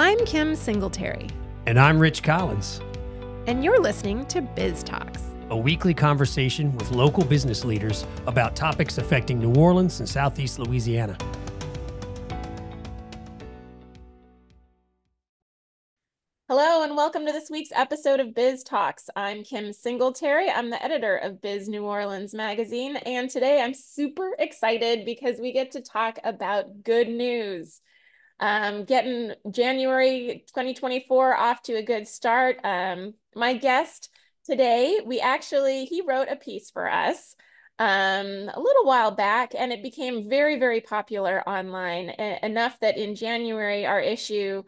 I'm Kim Singletary. And I'm Rich Collins. And you're listening to Biz Talks, a weekly conversation with local business leaders about topics affecting New Orleans and Southeast Louisiana. Hello, and welcome to this week's episode of Biz Talks. I'm Kim Singletary. I'm the editor of Biz New Orleans magazine. And today I'm super excited because we get to talk about good news. Um, getting January 2024 off to a good start. Um, my guest today, we actually, he wrote a piece for us um, a little while back, and it became very, very popular online, enough that in January, our issue,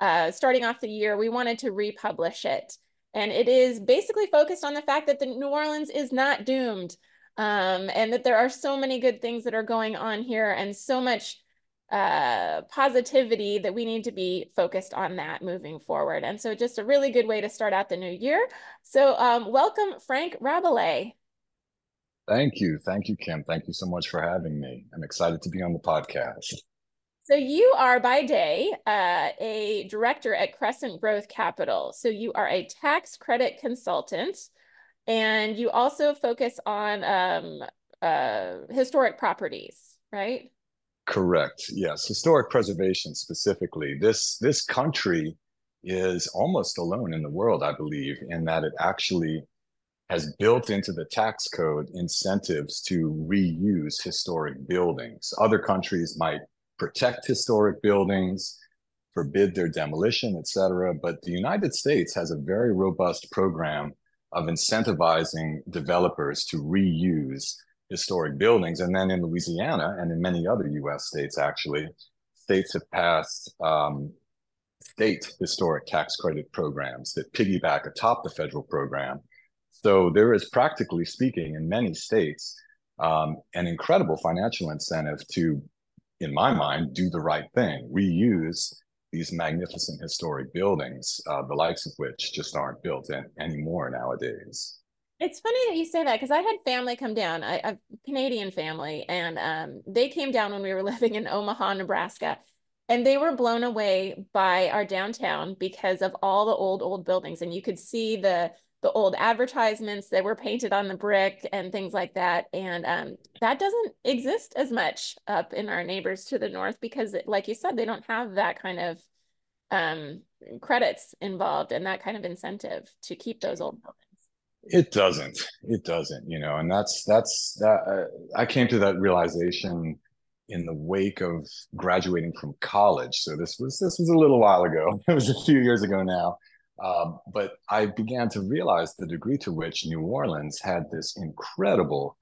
uh, starting off the year, we wanted to republish it. And it is basically focused on the fact that the New Orleans is not doomed um, and that there are so many good things that are going on here and so much uh, positivity that we need to be focused on that moving forward. And so just a really good way to start out the new year. So um, welcome, Frank Rabalais. Thank you. Thank you, Kim. Thank you so much for having me. I'm excited to be on the podcast. So you are by day uh, a director at Crescent Growth Capital. So you are a tax credit consultant, and you also focus on um, uh, historic properties, right? Correct. Yes, historic preservation specifically. This this country is almost alone in the world, I believe, in that it actually has built into the tax code incentives to reuse historic buildings. Other countries might protect historic buildings, forbid their demolition, et cetera. But the United States has a very robust program of incentivizing developers to reuse historic buildings. And then in Louisiana and in many other US states, actually, states have passed um, state historic tax credit programs that piggyback atop the federal program. So there is practically speaking in many states um, an incredible financial incentive to, in my mind, do the right thing, reuse these magnificent historic buildings, uh, the likes of which just aren't built in, anymore nowadays. It's funny that you say that because I had family come down, I, a Canadian family, and um, they came down when we were living in Omaha, Nebraska, and they were blown away by our downtown because of all the old, old buildings. And you could see the the old advertisements that were painted on the brick and things like that. And um, that doesn't exist as much up in our neighbors to the north because, like you said, they don't have that kind of um, credits involved and that kind of incentive to keep those old buildings. It doesn't. It doesn't. You know, and that's that's that. Uh, I came to that realization in the wake of graduating from college. So this was this was a little while ago. It was a few years ago now. Um, but I began to realize the degree to which New Orleans had this incredible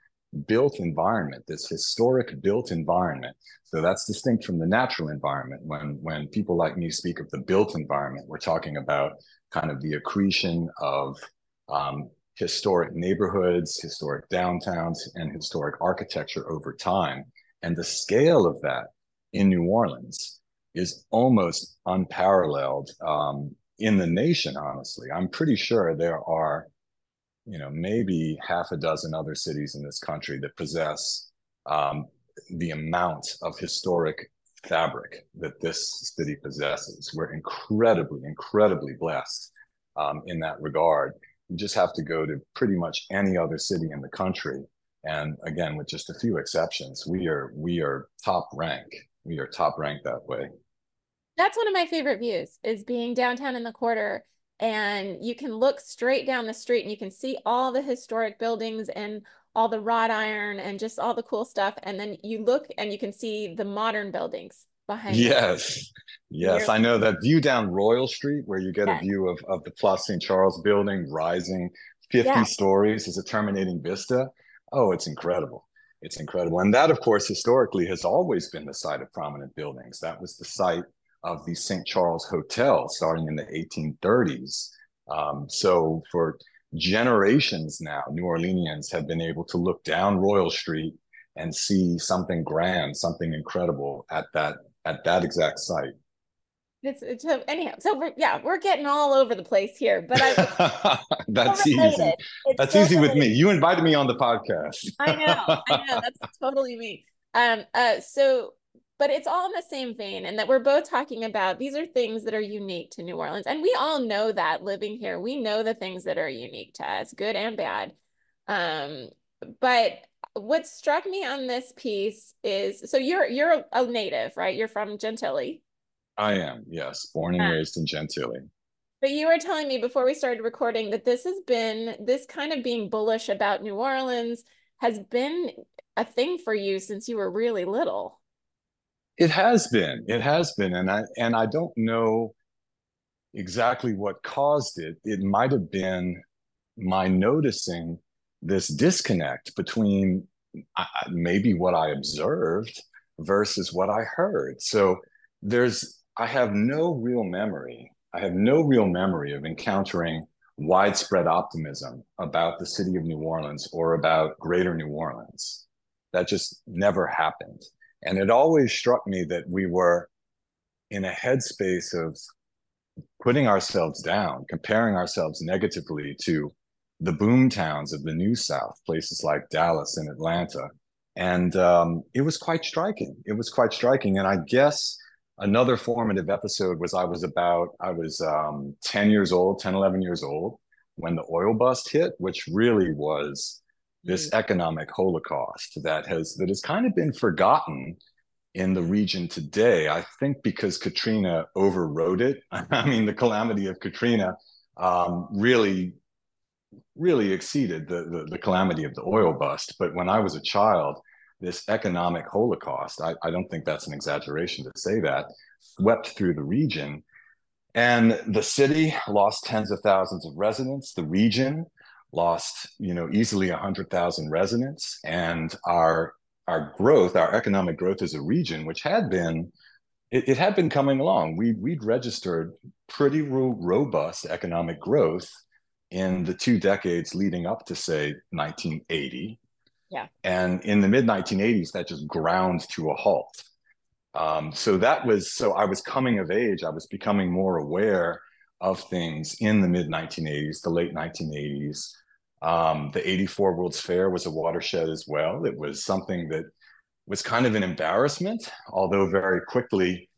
built environment, this historic built environment. So that's distinct from the natural environment. When when people like me speak of the built environment, we're talking about kind of the accretion of um, historic neighborhoods, historic downtowns, and historic architecture over time. And the scale of that in New Orleans is almost unparalleled um, in the nation, honestly. I'm pretty sure there are, you know, maybe half a dozen other cities in this country that possess um, the amount of historic fabric that this city possesses. We're incredibly, incredibly blessed um, in that regard. You just have to go to pretty much any other city in the country. And again, with just a few exceptions, we are we are top rank. We are top rank that way. That's one of my favorite views is being downtown in the quarter and you can look straight down the street and you can see all the historic buildings and all the wrought iron and just all the cool stuff and then you look and you can see the modern buildings behind yes. Yes i know that view down royal street where you get yes. a view of, of the place st charles building rising 50 yeah. stories is a terminating vista. Oh it's incredible. It's incredible. And that of course historically has always been the site of prominent buildings. That was the site of the st charles hotel starting in the 1830s um, so for generations now new orleanians have been able to look down royal street and see something grand something incredible at that at that exact site. It's, it's anyhow. So we're, yeah, we're getting all over the place here, but I that's easy. That's easy with me. You invited me on the podcast. I know, I know. That's totally me. Um. Uh. So, but it's all in the same vein and that we're both talking about these are things that are unique to New Orleans. And we all know that living here, we know the things that are unique to us, good and bad. Um, but what struck me on this piece is so you're you're a native, right? You're from Gentilly. I am, yes, born and ah. raised in Gentilly. But you were telling me before we started recording that this has been this kind of being bullish about New Orleans has been a thing for you since you were really little. It has been. It has been. And I and I don't know exactly what caused it. It might have been my noticing this disconnect between maybe what I observed versus what I heard. So there's I have no real memory. I have no real memory of encountering widespread optimism about the city of New Orleans or about greater New Orleans. That just never happened. And it always struck me that we were in a headspace of putting ourselves down, comparing ourselves negatively to the boom towns of the New South, places like Dallas and Atlanta. And um, it was quite striking. It was quite striking. And I guess another formative episode was I was about, I was um, 10 years old, 10, 11 years old when the oil bust hit, which really was this mm. economic holocaust that has that has kind of been forgotten in the region today. I think because Katrina overrode it. I mean, the calamity of Katrina um, really, really exceeded the, the, the calamity of the oil bust. But when I was a child, this economic holocaust, I, I don't think that's an exaggeration to say that, swept through the region. And the city lost tens of thousands of residents. The region lost, you know, easily 100,000 residents. And our our growth, our economic growth as a region, which had been, it, it had been coming along. We we'd registered pretty ro- robust economic growth in the two decades leading up to say 1980. Yeah. And in the mid 1980s, that just ground to a halt. Um, so that was so I was coming of age. I was becoming more aware of things in the mid 1980s, the late 1980s. Um, the 84 World's Fair was a watershed as well. It was something that was kind of an embarrassment, although very quickly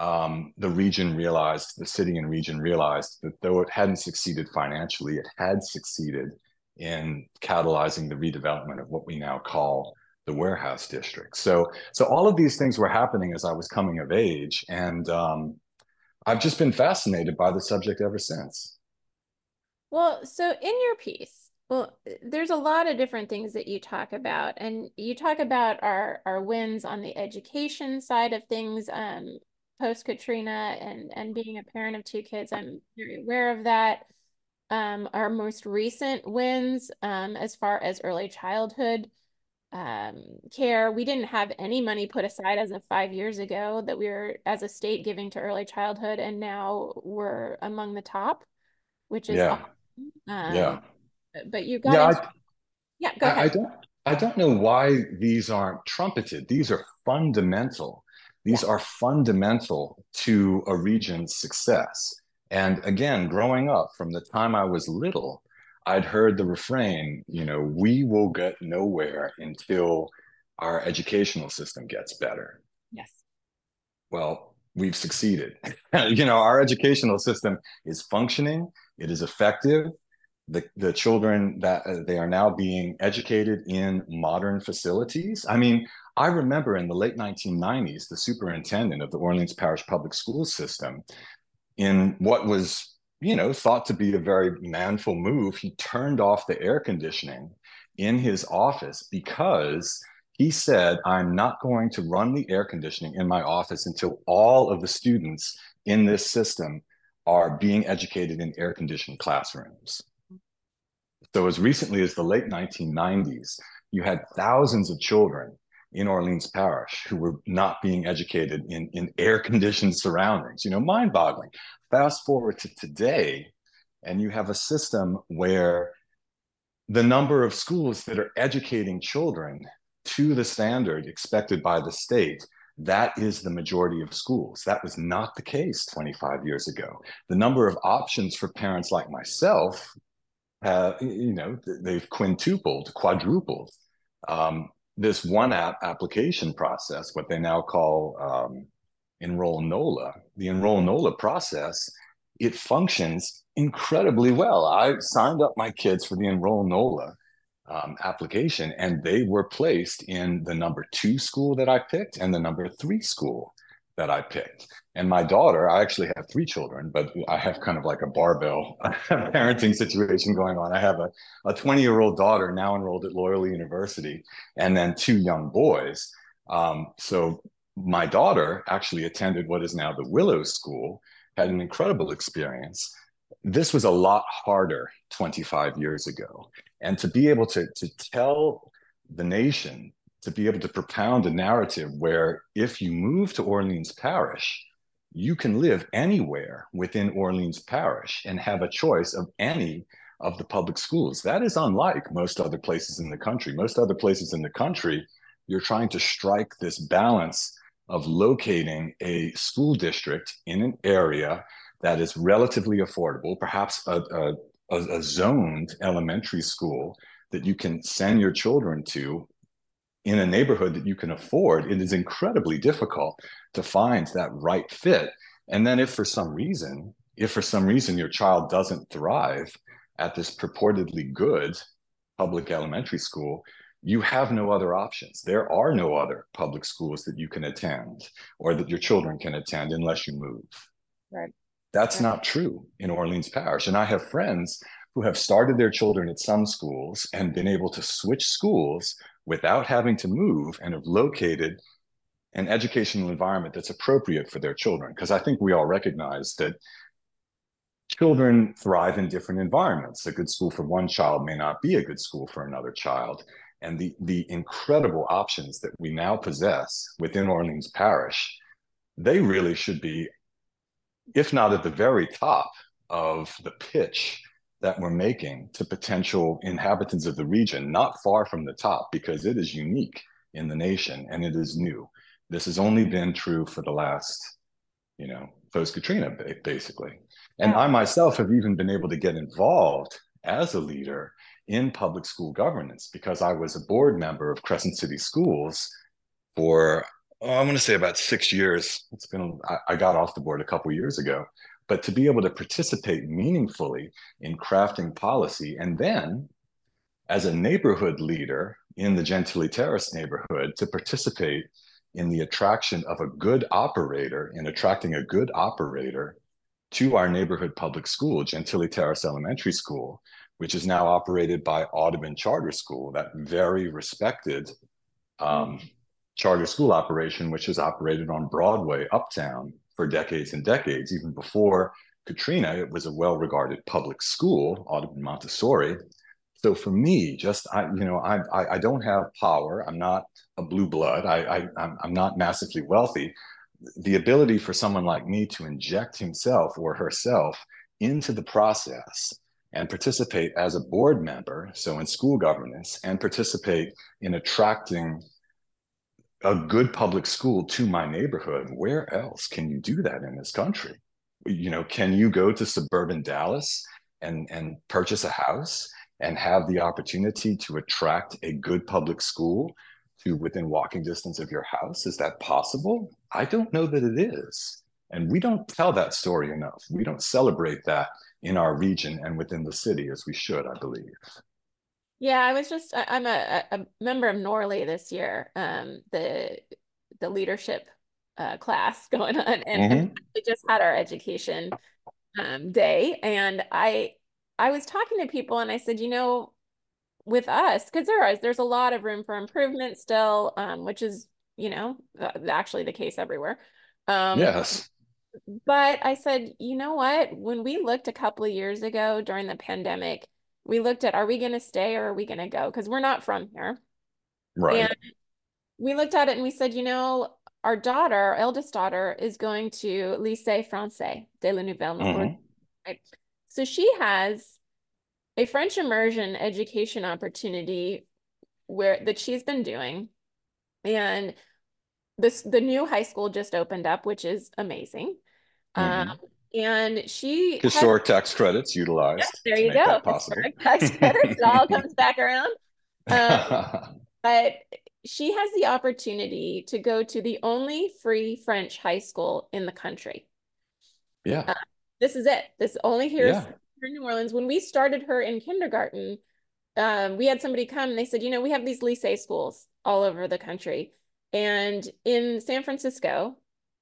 um, the region realized, the city and region realized that though it hadn't succeeded financially, it had succeeded in catalyzing the redevelopment of what we now call the warehouse district. So, so all of these things were happening as I was coming of age, and um, I've just been fascinated by the subject ever since. Well, so in your piece, well, there's a lot of different things that you talk about, and you talk about our our wins on the education side of things, um, post Katrina, and and being a parent of two kids, I'm very aware of that. Um, our most recent wins, um, as far as early childhood um, care, we didn't have any money put aside as of five years ago that we were as a state giving to early childhood, and now we're among the top, which is yeah, awesome. yeah um, but you got yeah, into, I, yeah go ahead. I, I don't I don't know why these aren't trumpeted. These are fundamental. These yeah. are fundamental to a region's success. And again, growing up from the time I was little, I'd heard the refrain, you know, we will get nowhere until our educational system gets better. Yes. Well, we've succeeded. you know, our educational system is functioning, it is effective, the, the children that uh, they are now being educated in modern facilities. I mean, I remember in the late 1990s, the superintendent of the Orleans Parish Public School System, in what was, you know, thought to be a very manful move, he turned off the air conditioning in his office because he said, I'm not going to run the air conditioning in my office until all of the students in this system are being educated in air conditioned classrooms. So, as recently as the late 1990s, you had thousands of children in Orleans Parish who were not being educated in, in air conditioned surroundings, you know, mind boggling. Fast forward to today, and you have a system where the number of schools that are educating children to the standard expected by the state that is the majority of schools. That was not the case 25 years ago. The number of options for parents like myself uh, you know, they've quintupled, quadrupled. Um, this one app application process, what they now call um, Enroll NOLA, the Enroll NOLA process, it functions incredibly well. I signed up my kids for the Enroll NOLA um, application, and they were placed in the number two school that I picked and the number three school that I picked. And my daughter, I actually have three children, but I have kind of like a barbell parenting situation going on. I have a, a 20 year old daughter now enrolled at Loyola University, and then two young boys. Um, so my daughter actually attended what is now the Willow School, had an incredible experience. This was a lot harder 25 years ago. And to be able to, to tell the nation, to be able to propound a narrative where if you move to Orleans Parish, you can live anywhere within Orleans Parish and have a choice of any of the public schools. That is unlike most other places in the country. Most other places in the country, you're trying to strike this balance of locating a school district in an area that is relatively affordable, perhaps a, a, a, zoned elementary school that you can send your children to in a neighborhood that you can afford, it is incredibly difficult to find that right fit. And then if for some reason, if for some reason your child doesn't thrive at this purportedly good public elementary school, you have no other options. There are no other public schools that you can attend or that your children can attend unless you move. Right. That's right. not true in Orleans Parish. And I have friends who have started their children at some schools and been able to switch schools without having to move and have located an educational environment that's appropriate for their children. Because I think we all recognize that children thrive in different environments. A good school for one child may not be a good school for another child and the, the incredible options that we now possess within Orleans Parish, they really should be, if not at the very top of the pitch that we're making to potential inhabitants of the region, not far from the top, because it is unique in the nation and it is new. This has only been true for the last, you know, post Katrina, basically. And I myself have even been able to get involved as a leader in public school governance because I was a board member of Crescent City Schools for oh, I'm going to say about six years. It's been I, I got off the board a couple years ago, but to be able to participate meaningfully in crafting policy and then as a neighborhood leader in the Gentilly Terrace neighborhood to participate in the attraction of a good operator in attracting a good operator to our neighborhood public school, Gentilly Terrace Elementary School, which is now operated by Audubon Charter School, that very respected um, charter school operation, which is operated on Broadway, uptown, for decades and decades. Even before Katrina, it was a well-regarded public school, Audubon Montessori. So for me, just I, you know, I, I, I don't have power. I'm not a blue blood. I, I I'm not massively wealthy. The ability for someone like me to inject himself or herself into the process and participate as a board member, so in school governance, and participate in attracting a good public school to my neighborhood. Where else can you do that in this country? You know, can you go to suburban Dallas and, and purchase a house and have the opportunity to attract a good public school to within walking distance of your house? Is that possible? I don't know that it is. And we don't tell that story enough. We don't celebrate that in our region and within the city as we should, I believe. Yeah, I was just I, am a, a member of NORLI this year, um, the the leadership uh, class going on, and, mm-hmm. we just had our education um, day, and I I was talking to people, and I said, you know, with us, because there is there's a lot of room for improvement still, um, which is you know uh, actually the case everywhere. Um, yes but I said, you know what? When we looked a couple of years ago during the pandemic, we looked at are we going to stay or are we going to go? Because we're not from here. Right. And we looked at it and we said, you know, our daughter, our eldest daughter, is going to Lycée Français de la Nouvelle mm-hmm. Right. So she has a French immersion education opportunity where that she's been doing. And this the new high school just opened up, which is amazing. Mm-hmm. Um, and she historic tax credits utilized. there you go. Historic tax credits. it all comes back around. Um, but she has the opportunity to go to the only free French high school in the country. Yeah. Uh, this is it. This only here yeah. in New Orleans. When we started her in kindergarten, um, we had somebody come and they said, you know, we have these lycée schools all over the country. And in San Francisco,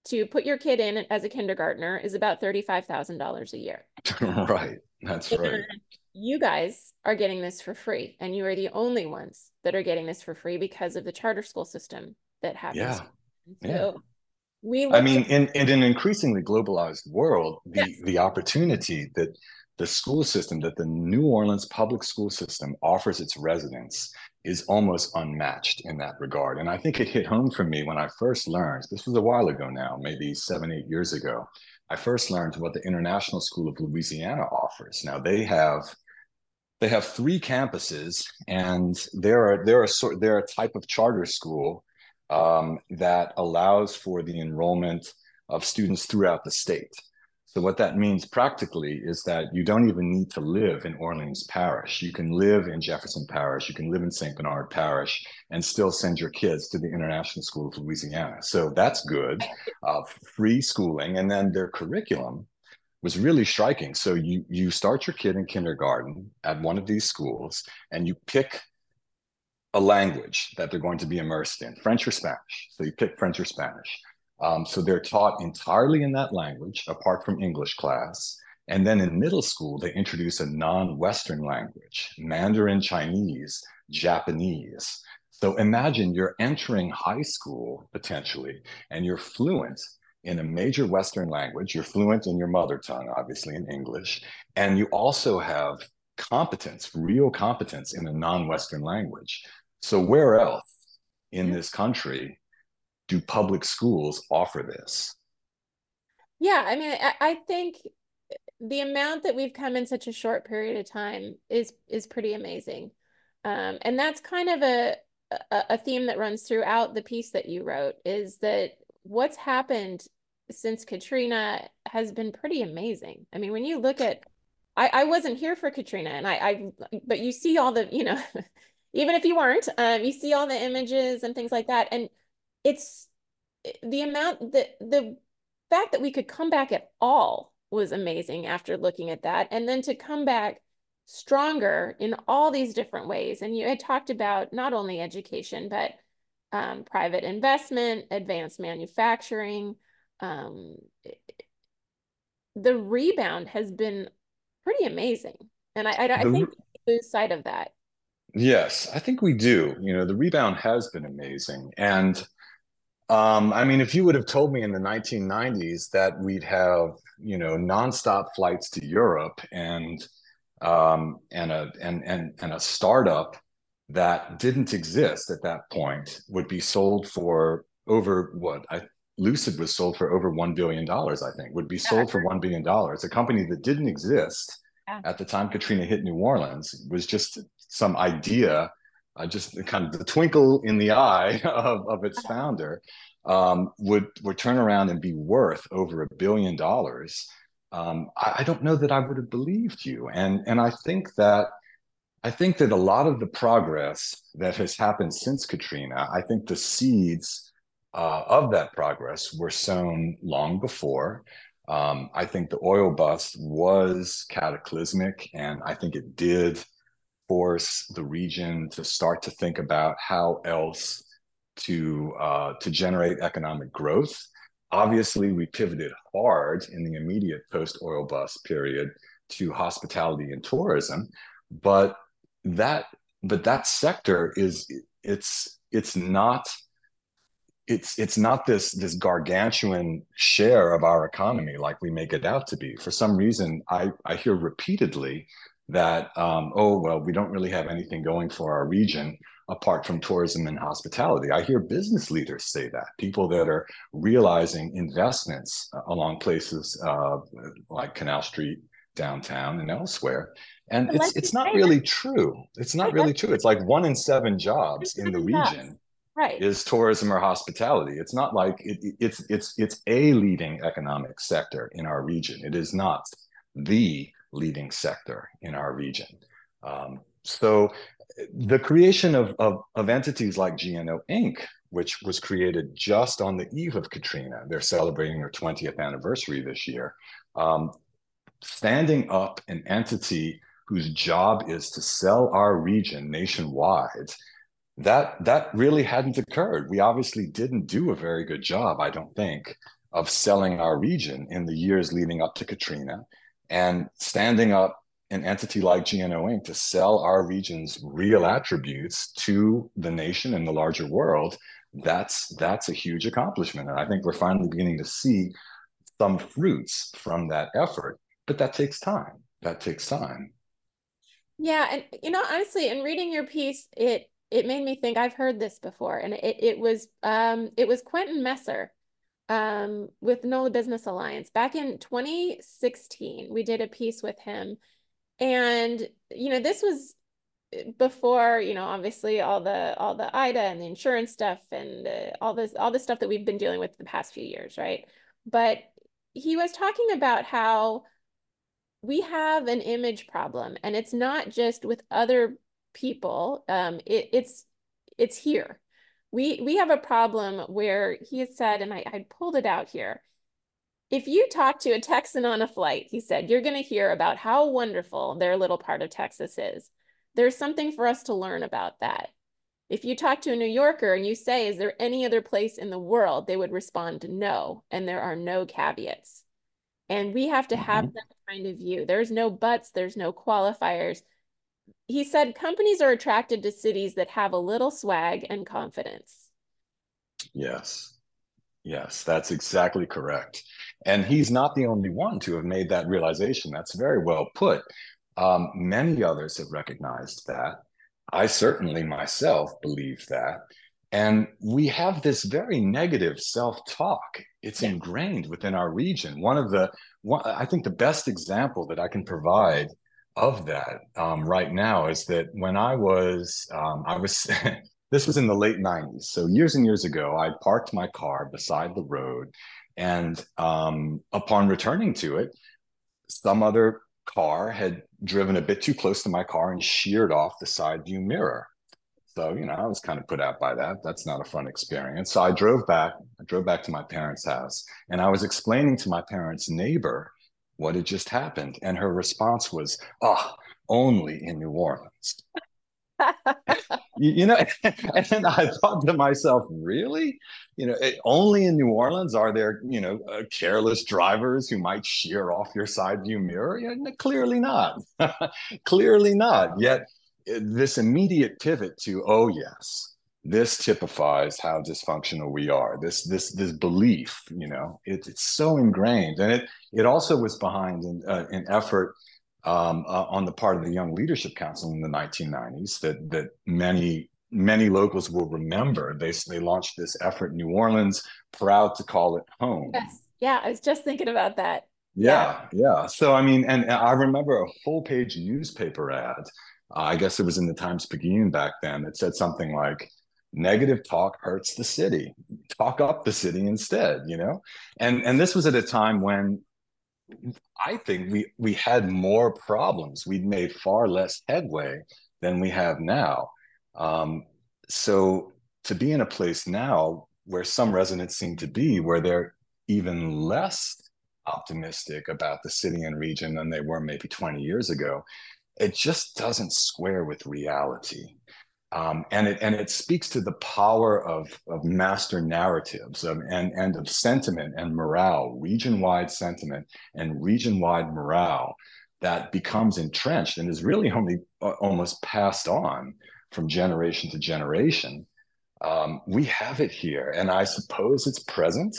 to put your kid in as a kindergartner is about $35,000 a year. right. That's and right. You guys are getting this for free, and you are the only ones that are getting this for free because of the charter school system that happens. Yeah. So yeah. we I mean, in, in an increasingly globalized world, the, yes. the opportunity that the school system, that the New Orleans public school system offers its residents is almost unmatched in that regard. And I think it hit home for me when I first learned, this was a while ago now, maybe seven, eight years ago. I first learned what the International School of Louisiana offers. Now they have they have three campuses, and they're they're a sort they're a type of charter school um, that allows for the enrollment of students throughout the state. So what that means practically is that you don't even need to live in Orleans Parish. You can live in Jefferson Parish, you can live in St. Bernard Parish, and still send your kids to the International School of Louisiana. So that's good, uh, free schooling, and then their curriculum was really striking. So you you start your kid in kindergarten at one of these schools, and you pick a language that they're going to be immersed in, French or Spanish. So you pick French or Spanish. Um, so they're taught entirely in that language, apart from English class. And then in middle school, they introduce a non Western language, Mandarin Chinese, Japanese. So imagine you're entering high school potentially, and you're fluent in a major Western language. You're fluent in your mother tongue, obviously in English. And you also have competence, real competence in a non Western language. So, where else in this country do public schools offer this? Yeah, I mean, I, think the amount that we've come in such a short period of time is is pretty amazing, um, and that's kind of a, a a theme that runs throughout the piece that you wrote. Is that what's happened since Katrina has been pretty amazing. I mean, when you look at, I, I wasn't here for Katrina, and I, I, but you see all the, you know, even if you weren't, um, you see all the images and things like that, and it's the amount that the fact that we could come back at all was amazing after looking at that. And then to come back stronger in all these different ways. And you had talked about not only education, but um, private investment, advanced manufacturing. Um, the rebound has been pretty amazing. And I, I, I think lose sight of that. Yes, I think we do. You know, the rebound has been amazing. And um, I mean, if you would have told me in the 1990s that we'd have, you know, nonstop flights to Europe and um, and a and and and a startup that didn't exist at that point would be sold for over what I Lucid was sold for over one billion dollars. I think would be sold for one billion dollars. A company that didn't exist yeah. at the time Katrina hit New Orleans was just some idea uh, just kind of the twinkle in the eye of, of its founder, um, would would turn around and be worth over a billion dollars. Um, I, I, don't know that I would have believed you, and and I think that I think that a lot of the progress that has happened since Katrina, I think the seeds uh, of that progress were sown long before. Um, I think the oil bust was cataclysmic, and I think it did force the region to start to think about how else to uh, to generate economic growth. Obviously, we pivoted hard in the immediate post-oil bust period to hospitality and tourism, but that but that sector is it's it's not it's it's not this this gargantuan share of our economy like we make it out to be. For some reason, I I hear repeatedly that um, oh well we don't really have anything going for our region apart from tourism and hospitality. I hear business leaders say that people that are realizing investments uh, along places uh, like canal street downtown and elsewhere. And it's it's not really true. It's not really true. It's like one in seven jobs in the region right. is tourism or hospitality. It's not like it, it's it's it's a leading economic sector in our region. It is not the leading sector in our region. Um, so the creation of, of, of entities like GNO Inc., which was created just on the eve of Katrina, they're celebrating their 20th anniversary this year. Um, standing up an entity whose job is to sell our region nationwide that that really hadn't occurred we obviously didn't do a very good job i don't think of selling our region in the years leading up to katrina and standing up an entity like gno inc. to sell our region's real attributes to the nation and the larger world that's that's a huge accomplishment. And i think we're finally beginning to see some fruits from that effort but that takes time. That takes time. Yeah and you know honestly in reading your piece it it made me think I've heard this before and it it was um it was Quentin Messer um with NOLA Business Alliance. Back in 2016 we did a piece with him. And you know this was before you know obviously all the all the ida and the insurance stuff and uh, all this all the stuff that we've been dealing with the past few years right? But he was talking about how we have an image problem and it's not just with other people. Um it, it's it's here we we have a problem where he has said and I, I pulled it out here if you talk to a Texan on a flight, he said, you're going to hear about how wonderful their little part of Texas is. There's something for us to learn about that. If you talk to a New Yorker and you say, is there any other place in the world? They would respond, no. And there are no caveats. And we have to have mm -hmm. that kind of view. There's no buts, there's no qualifiers. He said companies are attracted to cities that have a little swag and confidence. Yes. Yes, that's exactly correct. And he's not the only one to have made that realization. That's very well put. Um, many others have recognized that. I certainly myself believe that. And we have this very negative self talk. It's ingrained within our region. One of the, one, I think the best example that I can provide of that um, right now is that when I was, um, I was, this was in the late 90s. So years and years ago, I parked my car beside the road. And um, upon returning to it, some other car had driven a bit too close to my car and sheared off the side view mirror. So, you know, I was kind of put out by that. That's not a fun experience. So I drove back, I drove back to my parents' house and I was explaining to my parents' neighbor what had just happened. And her response was, oh, only in New Orleans. you, know, and I thought to myself, really? You know, it, only in New Orleans are there, you know, uh, careless drivers who might shear off your side view mirror? Yeah, clearly not. clearly not. Yet uh, this immediate pivot to, oh, yes, this typifies how dysfunctional we are. This this this belief, you know, it, it's so ingrained, and it it also was behind an, uh, an effort um, uh, on the part of the Young Leadership Council in the 1990s that that many many locals will remember. They they launched this effort in New Orleans, proud to call it home. Yes, yeah, I was just thinking about that. Yeah, yeah. yeah. So I mean, and, and, I remember a full page newspaper ad. Uh, I guess it was in the Times Picayune back then. It said something like, "Negative talk hurts the city. Talk up the city instead." You know, and and this was at a time when I think we we had more problems. We'd made far less headway than we have now. Um, so to be in a place now where some residents seem to be, where they're even less optimistic about the city and region than they were maybe 20 years ago, it just doesn't square with reality. Um, and it and it speaks to the power of of master narratives of, and and of sentiment and morale, region wide sentiment and region wide morale that becomes entrenched and is really only uh, almost passed on from generation to generation. Um, we have it here, and I suppose it's present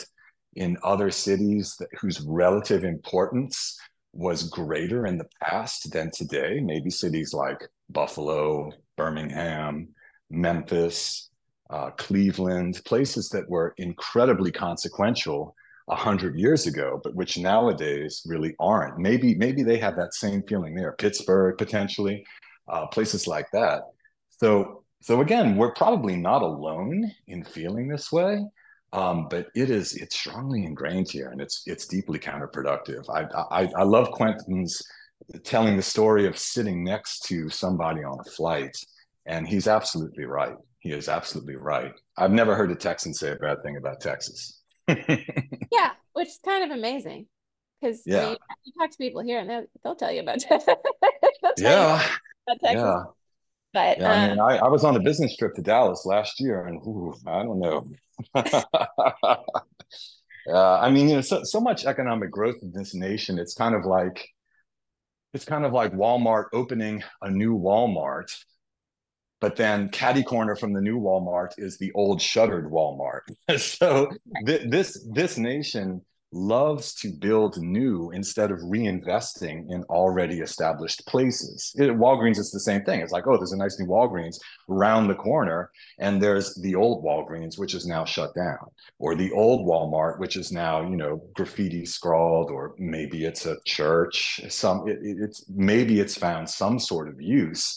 in other cities that, whose relative importance was greater in the past than today. Maybe cities like Buffalo, Birmingham, Memphis, uh, Cleveland, places that were incredibly consequential a hundred years ago, but which nowadays really aren't. Maybe maybe they have that same feeling there. Pittsburgh potentially, uh, places like that. So so again, we're probably not alone in feeling this way, um, but it is it's strongly ingrained here, and it's it's deeply counterproductive. I I, I love Quentin's telling the story of sitting next to somebody on a flight And he's absolutely right. He is absolutely right. I've never heard a Texan say a bad thing about Texas. yeah, which is kind of amazing because yeah. I mean, you talk to people here and they'll, they'll tell you about Texas. yeah. About Texas. Yeah. But yeah, uh, I mean, I, I, was on a business trip to Dallas last year, and ooh, I don't know. uh, I mean, you know, so, so much economic growth in this nation. It's kind of like it's kind of like Walmart opening a new Walmart, but then caddy corner from the new Walmart is the old shuttered Walmart. so th- this this nation loves to build new instead of reinvesting in already established places. It, Walgreens is the same thing. It's like, oh, there's a nice new Walgreens around the corner, and there's the old Walgreens, which is now shut down, or the old Walmart, which is now, you know, graffiti scrawled, or maybe it's a church. Some it, it's maybe it's found some sort of use,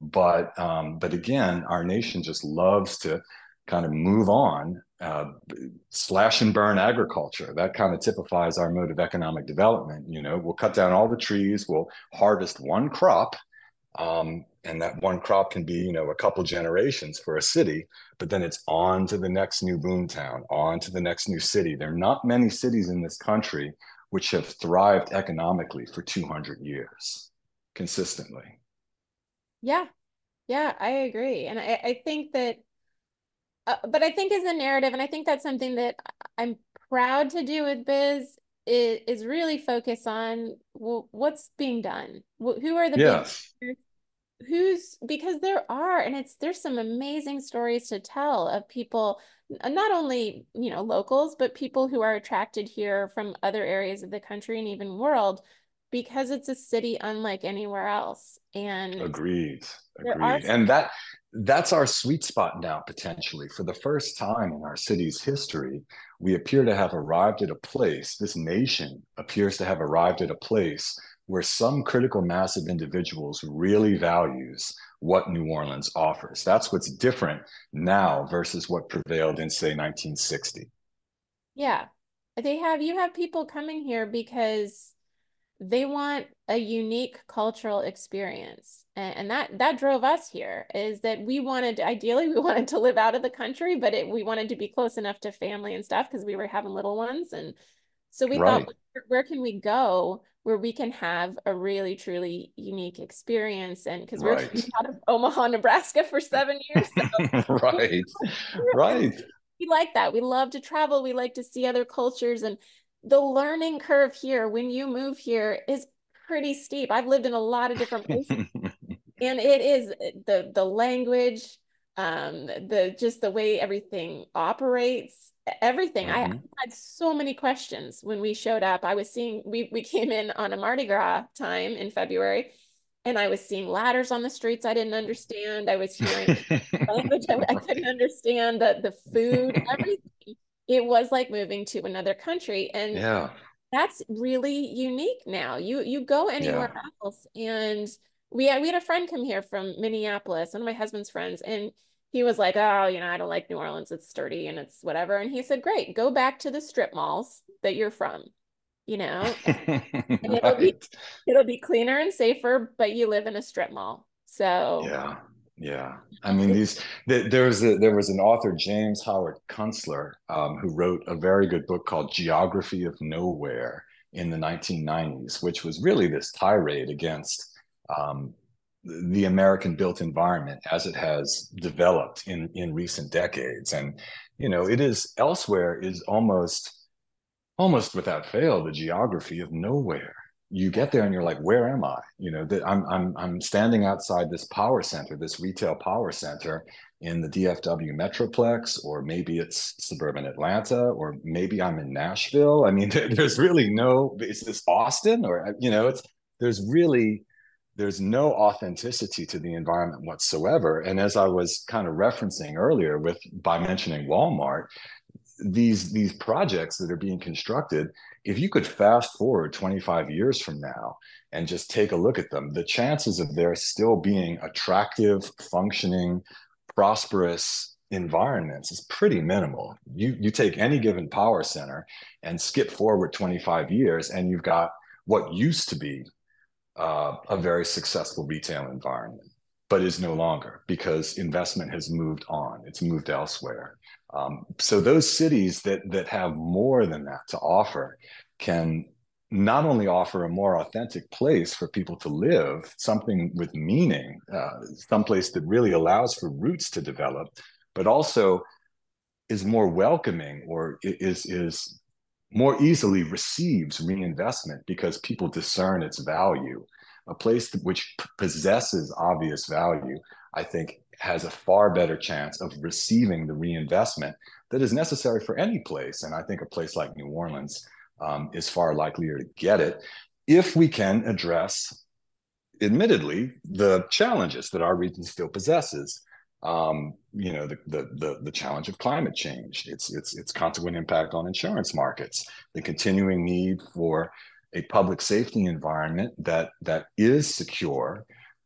but um, but again, our nation just loves to kind of move on uh, slash and burn agriculture. That kind of typifies our mode of economic development. You know, we'll cut down all the trees, we'll harvest one crop, um, and that one crop can be, you know, a couple generations for a city, but then it's on to the next new boom town, on to the next new city. There are not many cities in this country which have thrived economically for 200 years consistently. Yeah, yeah, I agree. And I, I think that uh, but I think as a narrative, and I think that's something that I'm proud to do with Biz, is, is really focus on well, what's being done. Who are the yes. who's because there are, and it's there's some amazing stories to tell of people, not only you know locals, but people who are attracted here from other areas of the country and even world because it's a city unlike anywhere else. And agreed, agreed. and that that's our sweet spot now potentially. For the first time in our city's history we appear to have arrived at a place this nation appears to have arrived at a place where some critical mass of individuals really values what new orleans offers. That's what's different now versus what prevailed in say 1960 yeah. They have you have people coming here because they want a unique cultural experience. And, and, that that drove us here is that we wanted ideally we wanted to live out of the country but it, we wanted to be close enough to family and stuff because we were having little ones. And so we right. thought where, can we go where we can have a really truly unique experience? And because we're right. out of omaha nebraska for seven years so. right. Right. We like that. We love to travel. We like to see other cultures. And the learning curve here when you move here is pretty steep. I've lived in a lot of different places and it is the the language, um, the just the way everything operates, everything. Mm-hmm. I had so many questions when we showed up. I was seeing we we came in on a Mardi Gras time in February and I was seeing ladders on the streets I didn't understand. I was hearing language I, I couldn't understand, the the food, everything it was like moving to another country and yeah. that's really unique now. You you go anywhere yeah. else and we had, we had a friend come here from minneapolis one of my husband's friends and he was like oh you know i don't like new orleans. It's sturdy and it's whatever. And he said great go back to the strip malls that you're from you know? And, and it'll be it'll be cleaner and safer but you live in a strip mall. So yeah yeah, I mean these. there was a, there was an author James Howard Kunstler um, who wrote a very good book called Geography of Nowhere in the 1990s, which was really this tirade against um, the American built environment as it has developed in in recent decades, and you know it is elsewhere is almost almost without fail the geography of nowhere you get there and you're like, where am I? You know, that I'm I'm I'm standing outside this power center, this retail power center in the DFW Metroplex, or maybe it's suburban Atlanta, or maybe I'm in Nashville. I mean, there's really no is this Austin or you know, it's there's really there's no authenticity to the environment whatsoever. And as I was kind of referencing earlier with by mentioning Walmart, these these projects that are being constructed if you could fast forward 25 years from now and just take a look at them the chances of there still being attractive functioning prosperous environments is pretty minimal you you take any given power center and skip forward 25 years and you've got what used to be uh, a very successful retail environment but is no longer because investment has moved on. It's moved elsewhere. Um, so those cities that that have more than that to offer can not only offer a more authentic place for people to live, something with meaning, uh, someplace that really allows for roots to develop, but also is more welcoming or is is more easily receives reinvestment because people discern its value. A place which possesses obvious value, I think, has a far better chance of receiving the reinvestment that is necessary for any place. And I think a place like New Orleans um, is far likelier to get it if we can address, admittedly, the challenges that our region still possesses. Um, you know, the, the, the the challenge of climate change, its its its consequent impact on insurance markets, the continuing need for a public safety environment that that is secure,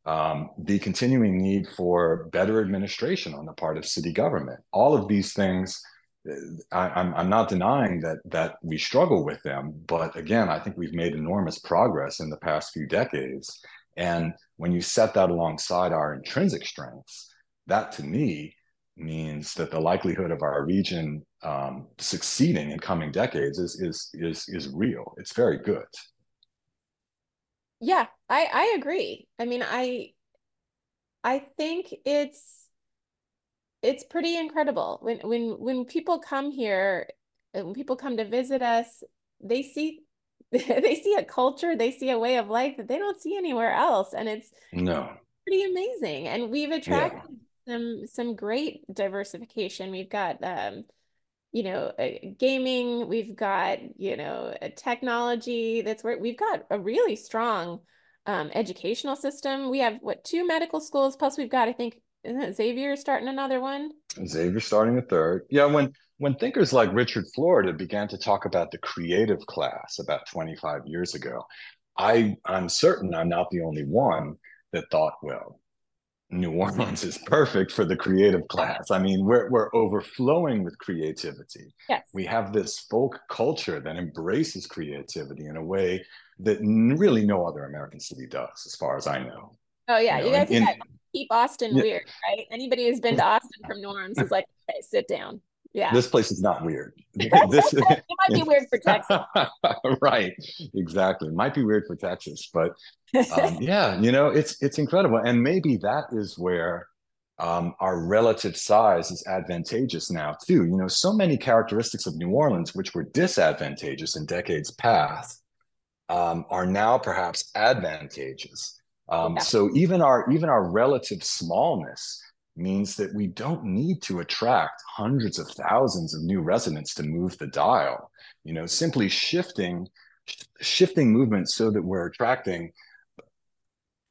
um, the continuing need for better administration on the part of city government. All of these things I, I'm, I'm not denying that that we struggle with them, but again, I think we've made enormous progress in the past few decades. And when you set that alongside our intrinsic strengths, that to me means that the likelihood of our region um, succeeding in coming decades is is is is real. It's very good. Yeah, I I agree. I mean, I I think it's it's pretty incredible when when when people come here when people come to visit us they see they see a culture they see a way of life that they don't see anywhere else and it's no pretty amazing and we've attracted yeah. some some great diversification we've got um you know gaming we've got you know technology that's where we've got a really strong um, educational system we have what two medical schools plus we've got i think Xavier starting another one? Xavier starting a third. Yeah, when when thinkers like Richard Florida began to talk about the creative class about 25 years ago, I I'm certain I'm not the only one that thought, well, New Orleans is perfect for the creative class. I mean, we're we're overflowing with creativity. Yes. We have this folk culture that embraces creativity in a way that really no other American city does, as far as I know. Oh yeah, you, know, you guys in, keep Austin yeah. weird, right? Anybody who's been to Austin from New Orleans is like, okay, sit down. Yeah. This place is not weird. this it might be weird for Texas. right. Exactly. It might be weird for Texas, but um, yeah, you know, it's it's incredible. And maybe that is where um, our relative size is advantageous now too. You know, so many characteristics of New Orleans, which were disadvantageous in decades past, um, are now perhaps advantageous. Um, yeah. So even our even our relative smallness means that we don't need to attract hundreds of thousands of new residents to move the dial. You know, simply shifting shifting movement so that we're attracting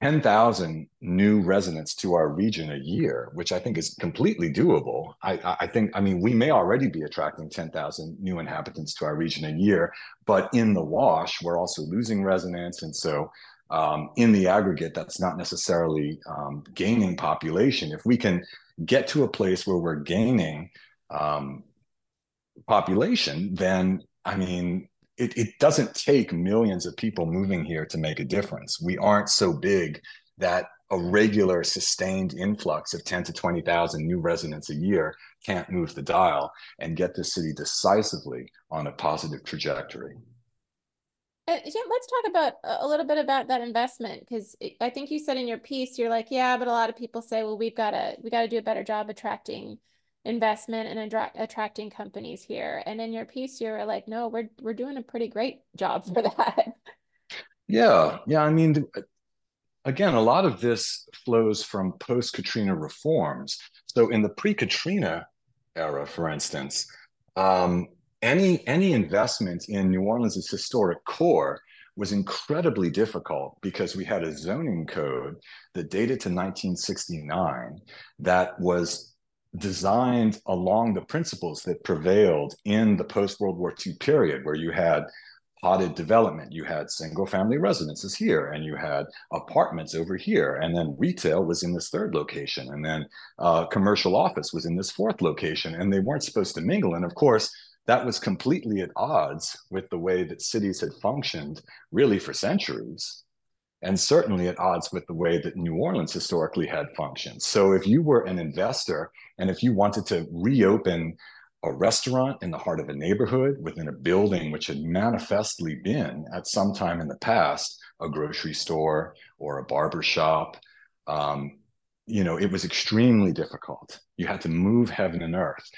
10,000 new residents to our region a year, which I think is completely doable. I, I think, I mean, we may already be attracting 10,000 new inhabitants to our region a year, but in the wash, we're also losing residents. And so um, in the aggregate, that's not necessarily um, gaining population. If we can get to a place where we're gaining um, population, then I mean, it, it doesn't take millions of people moving here to make a difference. We aren't so big that a regular sustained influx of 10 to 20,000 new residents a year can't move the dial and get the city decisively on a positive trajectory. Uh, yeah, let's talk about a little bit about that investment because I think you said in your piece you're like, yeah, but a lot of people say, well, we've got to we got to do a better job attracting investment and attracting companies here. And in your piece, you're like, no, we're we're doing a pretty great job for that. Yeah, yeah. I mean, again, a lot of this flows from post Katrina reforms. So in the pre Katrina era, for instance. Um, any any investment in New Orleans' historic core was incredibly difficult because we had a zoning code that dated to 1969 that was designed along the principles that prevailed in the post World War II period, where you had potted development. You had single family residences here, and you had apartments over here, and then retail was in this third location, and then uh, commercial office was in this fourth location, and they weren't supposed to mingle. And of course, that was completely at odds with the way that cities had functioned really for centuries. and certainly at odds with the way that New Orleans historically had functioned. So if you were an investor and if you wanted to reopen a restaurant in the heart of a neighborhood within a building which had manifestly been at some time in the past a grocery store or a barber shop, um, you know, it was extremely difficult. You had to move heaven and earth.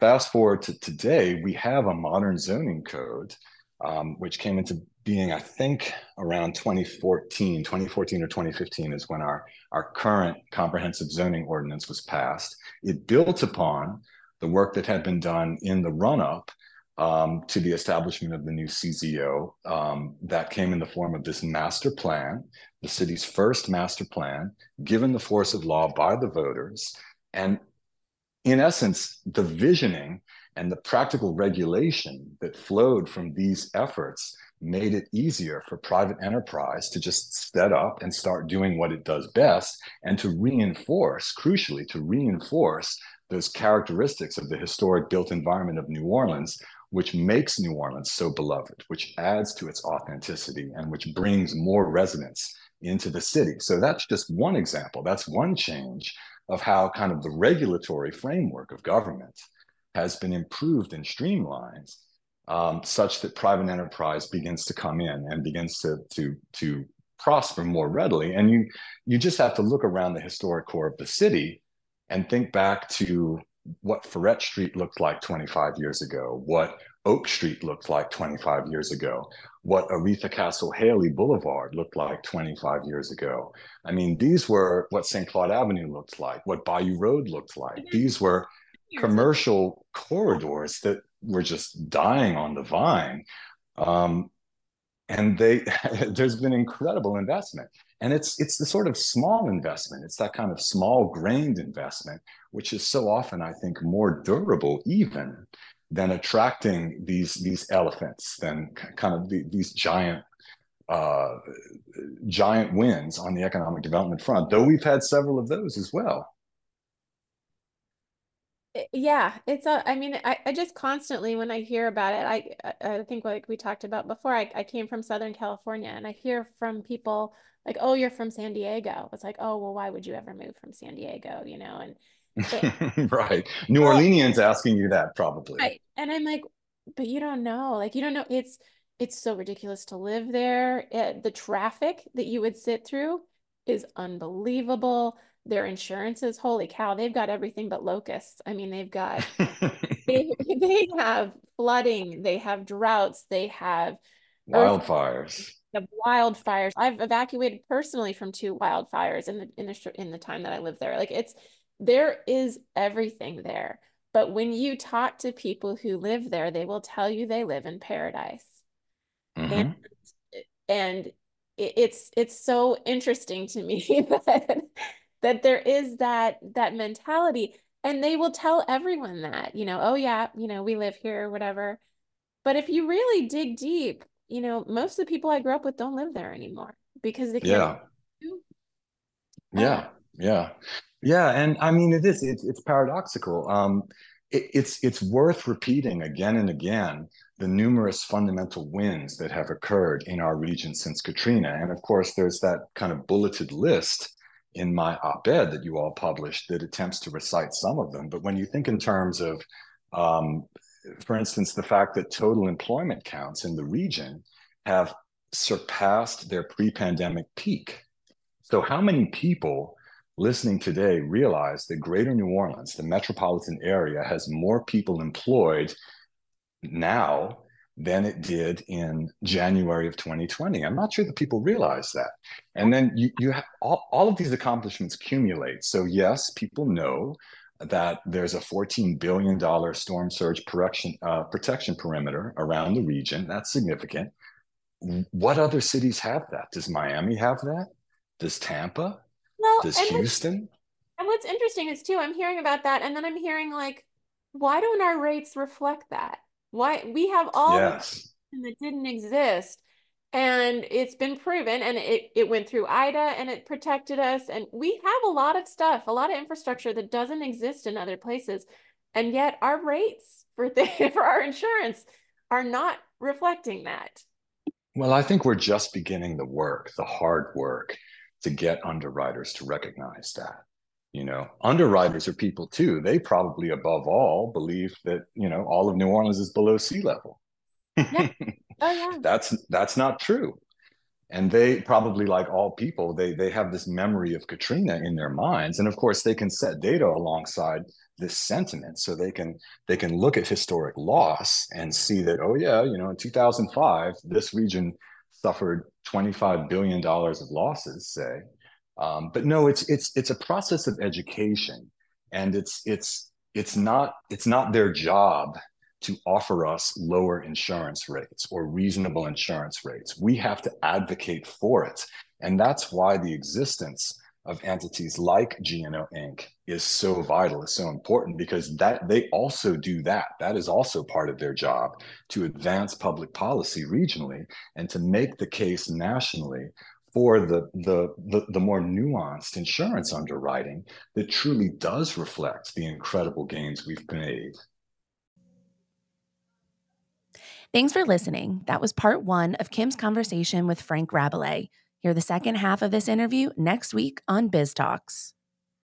Fast forward to today, we have a modern zoning code, um, which came into being, I think, around 2014, 2014 or 2015 is when our, our current comprehensive zoning ordinance was passed. It built upon the work that had been done in the run up um, to the establishment of the new CZO um, that came in the form of this master plan, the city's first master plan, given the force of law by the voters. And in essence, the visioning and the practical regulation that flowed from these efforts made it easier for private enterprise to just set up and start doing what it does best and to reinforce, crucially, to reinforce those characteristics of the historic built environment of New Orleans, which makes New Orleans so beloved, which adds to its authenticity and which brings more residents into the city. So that's just one example. That's one change of how kind of the regulatory framework of government has been improved and streamlined um, such that private enterprise begins to come in and begins to to to prosper more readily. And you you just have to look around the historic core of the city and think back to what Freret Street looked like 25 years ago, what Oak Street looked like 25 years ago, what Oretha Castle Haley Boulevard looked like 25 years ago. I mean, these were what St. Claude Avenue looked like, what Bayou Road looked like. These were commercial corridors that were just dying on the vine. Um, and they there's been incredible investment and it's it's the sort of small investment it's that kind of small grained investment which is so often i think more durable even than attracting these these elephants than kind of the, these giant uh, giant wins on the economic development front though we've had several of those as well. Yeah it's a i mean I, I just constantly when i hear about it i i think like we talked about before I, I came from southern california and i hear from people like oh you're from san diego. It's like oh well why would you ever move from san diego? You know and right. New well, orleanians asking you that probably. Right. And i'm like but you don't know. Like you don't know. It's it's so ridiculous to live there. It, the traffic that you would sit through is unbelievable. Their insurances holy cow they've got everything but locusts. I mean they've got they, they have flooding they have droughts they have wildfires. have wildfires. I've evacuated personally from two wildfires in the in the in the time that i lived there. Like it's there is everything there. But when you talk to people who live there they will tell you they live in paradise. Mm-hmm. and and it's it's so interesting to me that that there is that that mentality. And they will tell everyone that you know oh yeah you know we live here or whatever. But if you really dig deep you know most of the people i grew up with don't live there anymore because they can't yeah. yeah yeah yeah and i mean it is it's, it's paradoxical um it, it's it's worth repeating again and again the numerous fundamental wins that have occurred in our region since katrina and of course there's that kind of bulleted list in my op-ed that you all published that attempts to recite some of them. But when you think in terms of, um, for instance, the fact that total employment counts in the region have surpassed their pre-pandemic peak. So how many people listening today realize that Greater New Orleans, the metropolitan area, has more people employed now than it did in January of 2020. I'm not sure that people realize that. And then you, you have all, all of these accomplishments accumulate. So, yes, people know that there's a $14 billion storm surge protection, uh, protection perimeter around the region. That's significant. What other cities have that? Does Miami have that? Does Tampa? Well, Does Houston? and what's interesting is too, I'm hearing about that, and then I'm hearing like, why don't our rates reflect that? Why we have all yes. that didn't exist. And it's been proven, and it, it went through Ida and it protected us. And we have a lot of stuff, a lot of infrastructure that doesn't exist in other places. And yet our rates for, the, for our insurance are not reflecting that. Well, I think we're just beginning the work, the hard work to get underwriters to recognize that. You know, underwriters are people too. They probably, above all, believe that you know all of New Orleans is below sea level. Yeah. Oh yeah. that's that's not true. And they probably, like all people, they they have this memory of Katrina in their minds, and of course, they can set data alongside this sentiment, so they can they can look at historic loss and see that oh yeah, you know, in 2005, this region suffered 25 billion dollars of losses, say, um, but no, it's it's it's a process of education, and it's it's it's not it's not their job to offer us lower insurance rates or reasonable insurance rates. We have to advocate for it, and that's why the existence of entities like GNO Inc. is so vital, is so important because that they also do that. That is also part of their job to advance public policy regionally and to make the case nationally for the, the, the, the, more nuanced insurance underwriting that truly does reflect the incredible gains we've made. Thanks for listening. That was part one of Kim's conversation with Frank Rabalais. Hear the second half of this interview next week on Biz Talks.